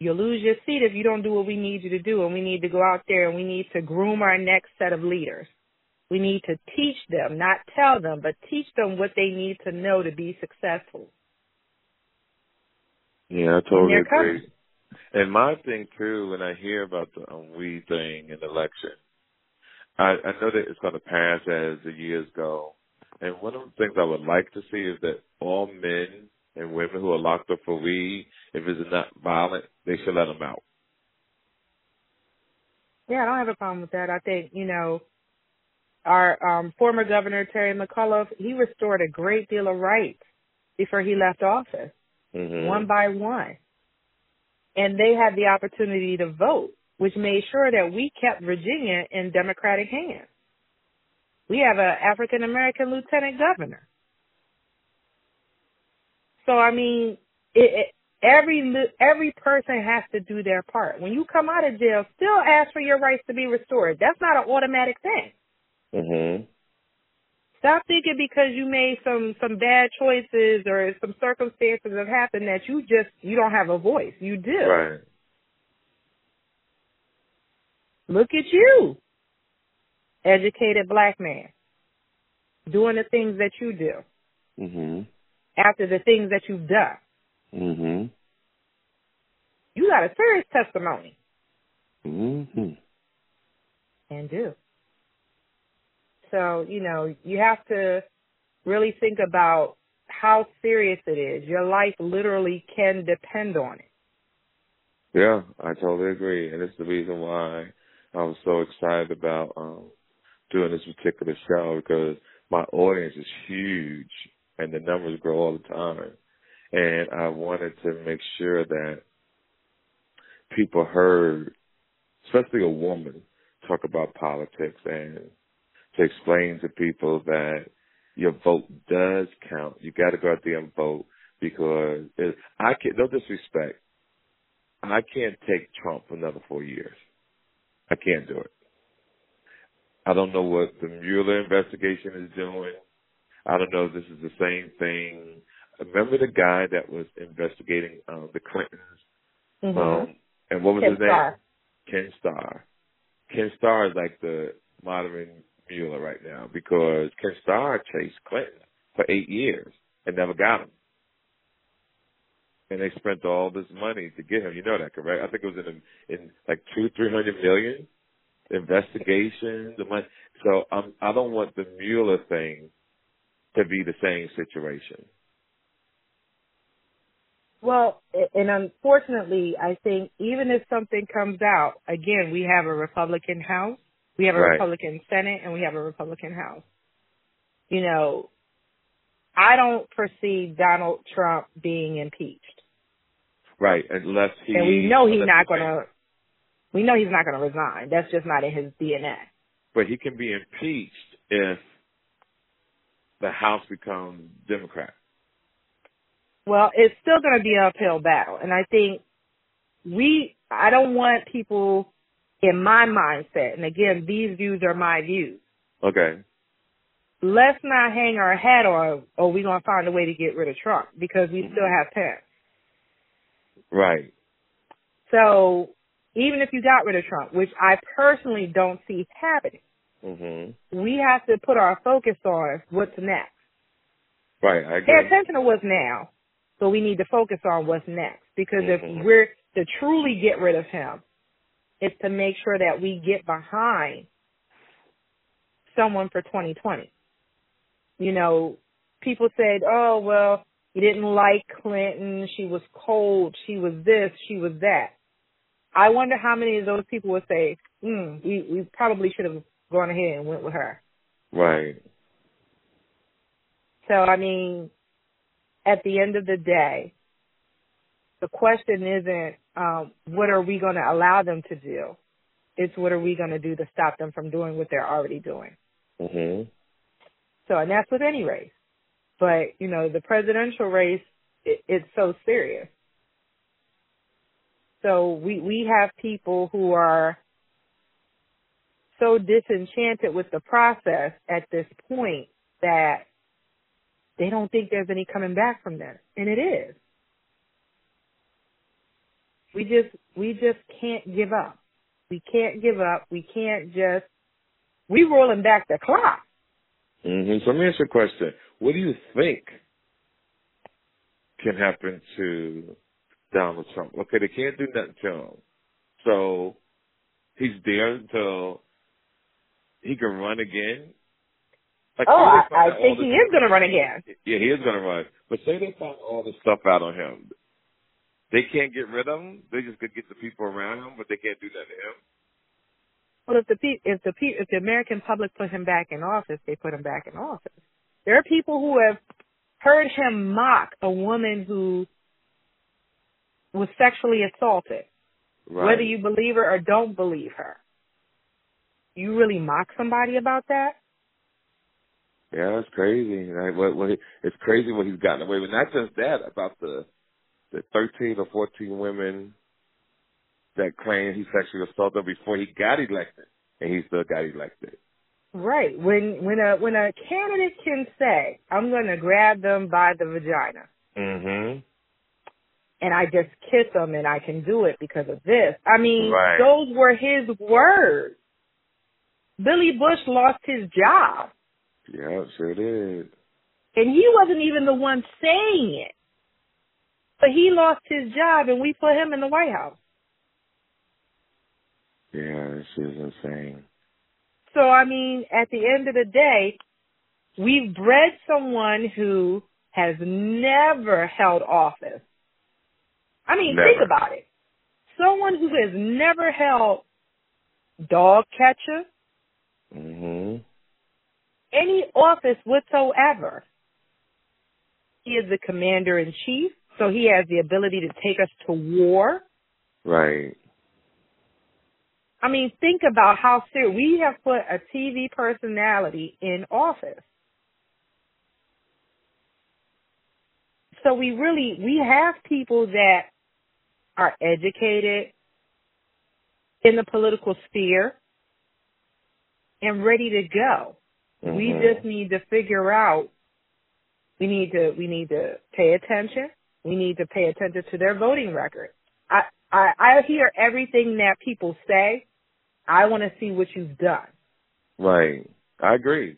[SPEAKER 3] You'll lose your seat if you don't do what we need you to do. And we need to go out there and we need to groom our next set of leaders. We need to teach them, not tell them, but teach them what they need to know to be successful.
[SPEAKER 2] Yeah, I totally
[SPEAKER 3] coming.
[SPEAKER 2] agree. And my thing too, when I hear about the um, weed thing in the election, I, I know that it's going to pass as the years go. And one of the things I would like to see is that all men and women who are locked up for weed, if it's not violent, they should let them out.
[SPEAKER 3] Yeah, I don't have a problem with that. I think, you know, our um, former governor, Terry McAuliffe, he restored a great deal of rights before he left office,
[SPEAKER 2] mm-hmm.
[SPEAKER 3] one by one. And they had the opportunity to vote, which made sure that we kept Virginia in Democratic hands. We have an African American lieutenant governor. So I mean, it, it, every every person has to do their part. When you come out of jail, still ask for your rights to be restored. That's not an automatic thing.
[SPEAKER 2] Mhm.
[SPEAKER 3] Stop thinking because you made some some bad choices or some circumstances have happened that you just you don't have a voice. You do.
[SPEAKER 2] Right.
[SPEAKER 3] Look at you, educated black man, doing the things that you do.
[SPEAKER 2] Mhm.
[SPEAKER 3] After the things that you've done.
[SPEAKER 2] Mhm.
[SPEAKER 3] You got a serious testimony.
[SPEAKER 2] Mhm.
[SPEAKER 3] And do. So, you know, you have to really think about how serious it is. Your life literally can depend on it.
[SPEAKER 2] Yeah, I totally agree. And it's the reason why I was so excited about um doing this particular show because my audience is huge and the numbers grow all the time. And I wanted to make sure that people heard, especially a woman, talk about politics and to explain to people that your vote does count. You got to go out there and vote because it, I can't. No disrespect. I can't take Trump another four years. I can't do it. I don't know what the Mueller investigation is doing. I don't know if this is the same thing. Remember the guy that was investigating um, the Clintons?
[SPEAKER 3] Mm-hmm.
[SPEAKER 2] Um, and what was
[SPEAKER 3] Ken
[SPEAKER 2] his
[SPEAKER 3] Starr.
[SPEAKER 2] name? Ken Starr. Ken Starr is like the modern Mueller right now because Ken Starr chased Clinton for eight years and never got him. And they spent all this money to get him. You know that, correct? I think it was in in like two, three hundred million investigation. The money. So I'm, I don't want the Mueller thing to be the same situation.
[SPEAKER 3] Well, and unfortunately, I think even if something comes out, again, we have a Republican House, we have a
[SPEAKER 2] Right.
[SPEAKER 3] Republican Senate, and we have a Republican House. You know, I don't foresee Donald Trump being impeached.
[SPEAKER 2] Right, unless he
[SPEAKER 3] and we know he's not going to, we know he's not going to resign. That's just not in his DNA.
[SPEAKER 2] But he can be impeached if the House becomes Democrat.
[SPEAKER 3] Well, it's still going to be an uphill battle. And I think we, I don't want people in my mindset, and again, these views are my views.
[SPEAKER 2] Okay.
[SPEAKER 3] Let's not hang our hat on, oh, we're going to find a way to get rid of Trump because we still have time.
[SPEAKER 2] Right.
[SPEAKER 3] So even if you got rid of Trump, which I personally don't see happening,
[SPEAKER 2] Mhm.
[SPEAKER 3] we have to put our focus on what's next.
[SPEAKER 2] Right. I
[SPEAKER 3] Pay attention to what's now, but we need to focus on what's next. Because if we're to truly get rid of him, it's to make sure that we get behind someone for 2020. You know, people said, oh, well, you didn't like Clinton. She was cold. She was this. She was that. I wonder how many of those people would say, hmm, we, we probably should have gone ahead and went with her.
[SPEAKER 2] Right.
[SPEAKER 3] So, I mean, at the end of the day, the question isn't um, what are we going to allow them to do. It's what are we going to do to stop them from doing what they're already doing.
[SPEAKER 2] Mhm.
[SPEAKER 3] So, and that's with any race. But you know, the presidential race, it, it's so serious. So we we have people who are so disenchanted with the process at this point that they don't think there's any coming back from this, and it is. We just we just can't give up. We can't give up. We can't just we rolling back the clock.
[SPEAKER 2] Mhm. So let me ask you a question. What do you think can happen to Donald Trump? Okay, they can't do nothing to him. So he's there until he can run again. Like,
[SPEAKER 3] Oh, I, I think he is going to run again.
[SPEAKER 2] Yeah, he is going to run. But say they found all this stuff out on him. They can't get rid of him. They just could get the people around him, but they can't do that to him.
[SPEAKER 3] Well, if the pe- if the pe- if the American public put him back in office, they put him back in office. There are people who have heard him mock a woman who was sexually assaulted,
[SPEAKER 2] Right.
[SPEAKER 3] whether you believe her or don't believe her. You really mock somebody about that?
[SPEAKER 2] Yeah, that's crazy. Like, what, what, it's crazy what he's gotten away with. Not just that, about the the 13 or 14 women that claim he sexually assaulted them before he got elected, and he still got elected.
[SPEAKER 3] Right. When when a when a candidate can say, "I'm going to grab them by the vagina,"
[SPEAKER 2] Mm-hmm.
[SPEAKER 3] and I just kiss them, and I can do it because of this. I mean,
[SPEAKER 2] Right.
[SPEAKER 3] those were his words. Billy Bush lost his job,
[SPEAKER 2] Yeah, sure did.
[SPEAKER 3] and he wasn't even the one saying it. But he lost his job, and we put him in the White House.
[SPEAKER 2] Yeah, this is insane.
[SPEAKER 3] So I mean, at the end of the day, we've bred someone who has never held office. I mean, think about it. Someone who has never held dog catcher,
[SPEAKER 2] Mm-hmm.
[SPEAKER 3] Any office whatsoever. He is the commander in chief, so he has the ability to take us to war.
[SPEAKER 2] Right.
[SPEAKER 3] I mean, think about how serious we have put a TV personality in office. So we really we have people that are educated in the political sphere and ready to go. We
[SPEAKER 2] Mhm.
[SPEAKER 3] just need to figure out we need to we need to pay attention. We need to pay attention to their voting record. I I, I hear everything that people say. I want to see what you've done.
[SPEAKER 2] Right. I agree.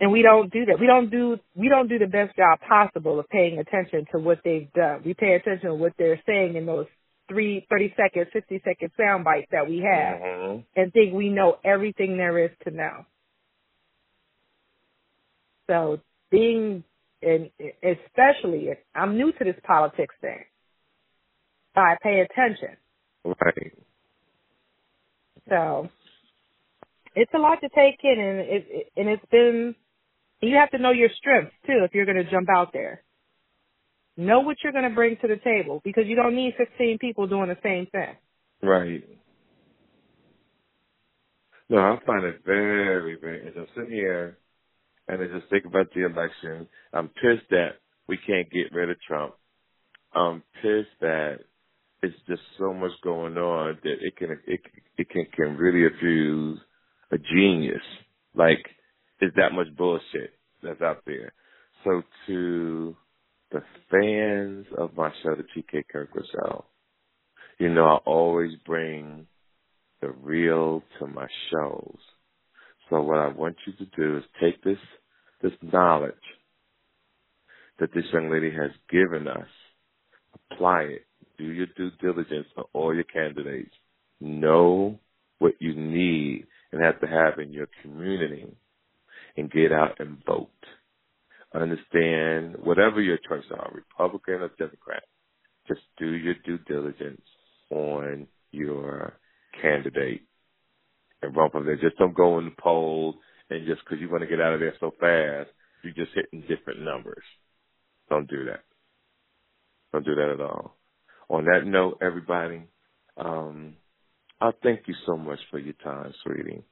[SPEAKER 3] And we don't do that. We don't do we don't do the best job possible of paying attention to what they've done. We pay attention to what they're saying in those three, thirty second, 60 second sound bites that we have
[SPEAKER 2] Mm-hmm.
[SPEAKER 3] and think we know everything there is to know. So being, and especially, if I'm new to this politics thing. So I pay attention.
[SPEAKER 2] Right.
[SPEAKER 3] So it's a lot to take in, and it, it and it's been. You have to know your strengths too if you're going to jump out there. Know what you're going to bring to the table because you don't need 15 people doing the same thing.
[SPEAKER 2] Right. No, I find it very, very interesting. I'm sitting here and I just think about the election. I'm pissed that we can't get rid of Trump. I'm pissed that it's just so much going on that it can it it can can really abuse a genius. Like it's that much bullshit that's out there. So to the fans of my show, the TK Kirkland Show, you know, I always bring the real to my shows. So what I want you to do is take this this knowledge that this young lady has given us, apply it, do your due diligence on all your candidates, know what you need and have to have in your community, and get out and vote. Understand whatever your choices are, Republican or Democrat, just do your due diligence on your candidate and run from there. Just don't go in the polls and just because you want to get out of there so fast, you're just hitting different numbers. Don't do that. Don't do that at all. On that note, everybody, um, I thank you so much for your time, sweetie.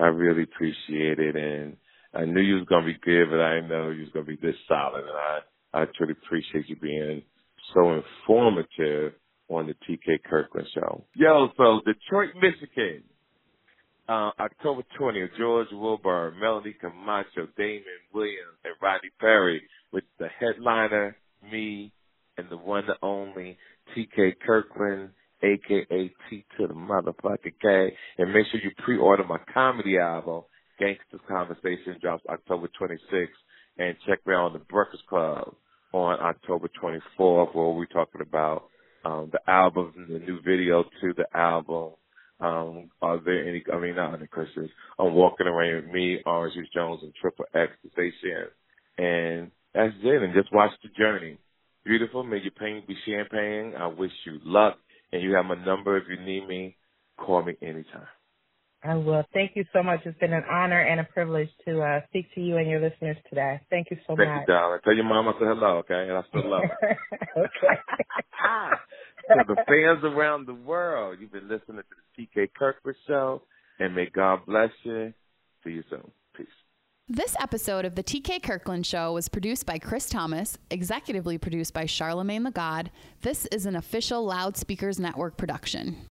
[SPEAKER 2] I really appreciate it, and I knew you was gonna be good, but I didn't know you was gonna be this solid, and I I truly appreciate you being so informative on the TK Kirkland show. Yo, so Detroit, Michigan, uh, October 20th, George Willborn, Melanie Camacho, Damon Williams, and Rodney Perry with the headliner, me, and the one and only TK Kirkland, aka T to the motherfucking K. And make sure you pre-order my comedy album, Gangsters Conversation, drops October 26th. And check me out on the Breakfast Club on October 24th, where we're talking about um, the album and the new video to the album. Um, are there any, I mean, not any questions. I'm walking around with me, Orange Juice Jones, and Triple X Station. And that's it. And just watch the journey. Beautiful. May your pain be champagne. I wish you luck. And you have my number if you need me. Call me anytime.
[SPEAKER 3] I will. Thank you so much. It's been an honor and a privilege to uh, speak to you and your listeners today. Thank you so
[SPEAKER 2] Thank
[SPEAKER 3] much.
[SPEAKER 2] you, darling. Tell your mom I said hello, okay? And I still love her.
[SPEAKER 3] okay.
[SPEAKER 2] to the fans around the world, you've been listening to the TK Kirkland Show, and may God bless you. See you soon. Peace.
[SPEAKER 4] This episode of the TK Kirkland Show was produced by Chris Thomas, executively produced by Charlemagne the God. This is an official Loudspeakers Network production.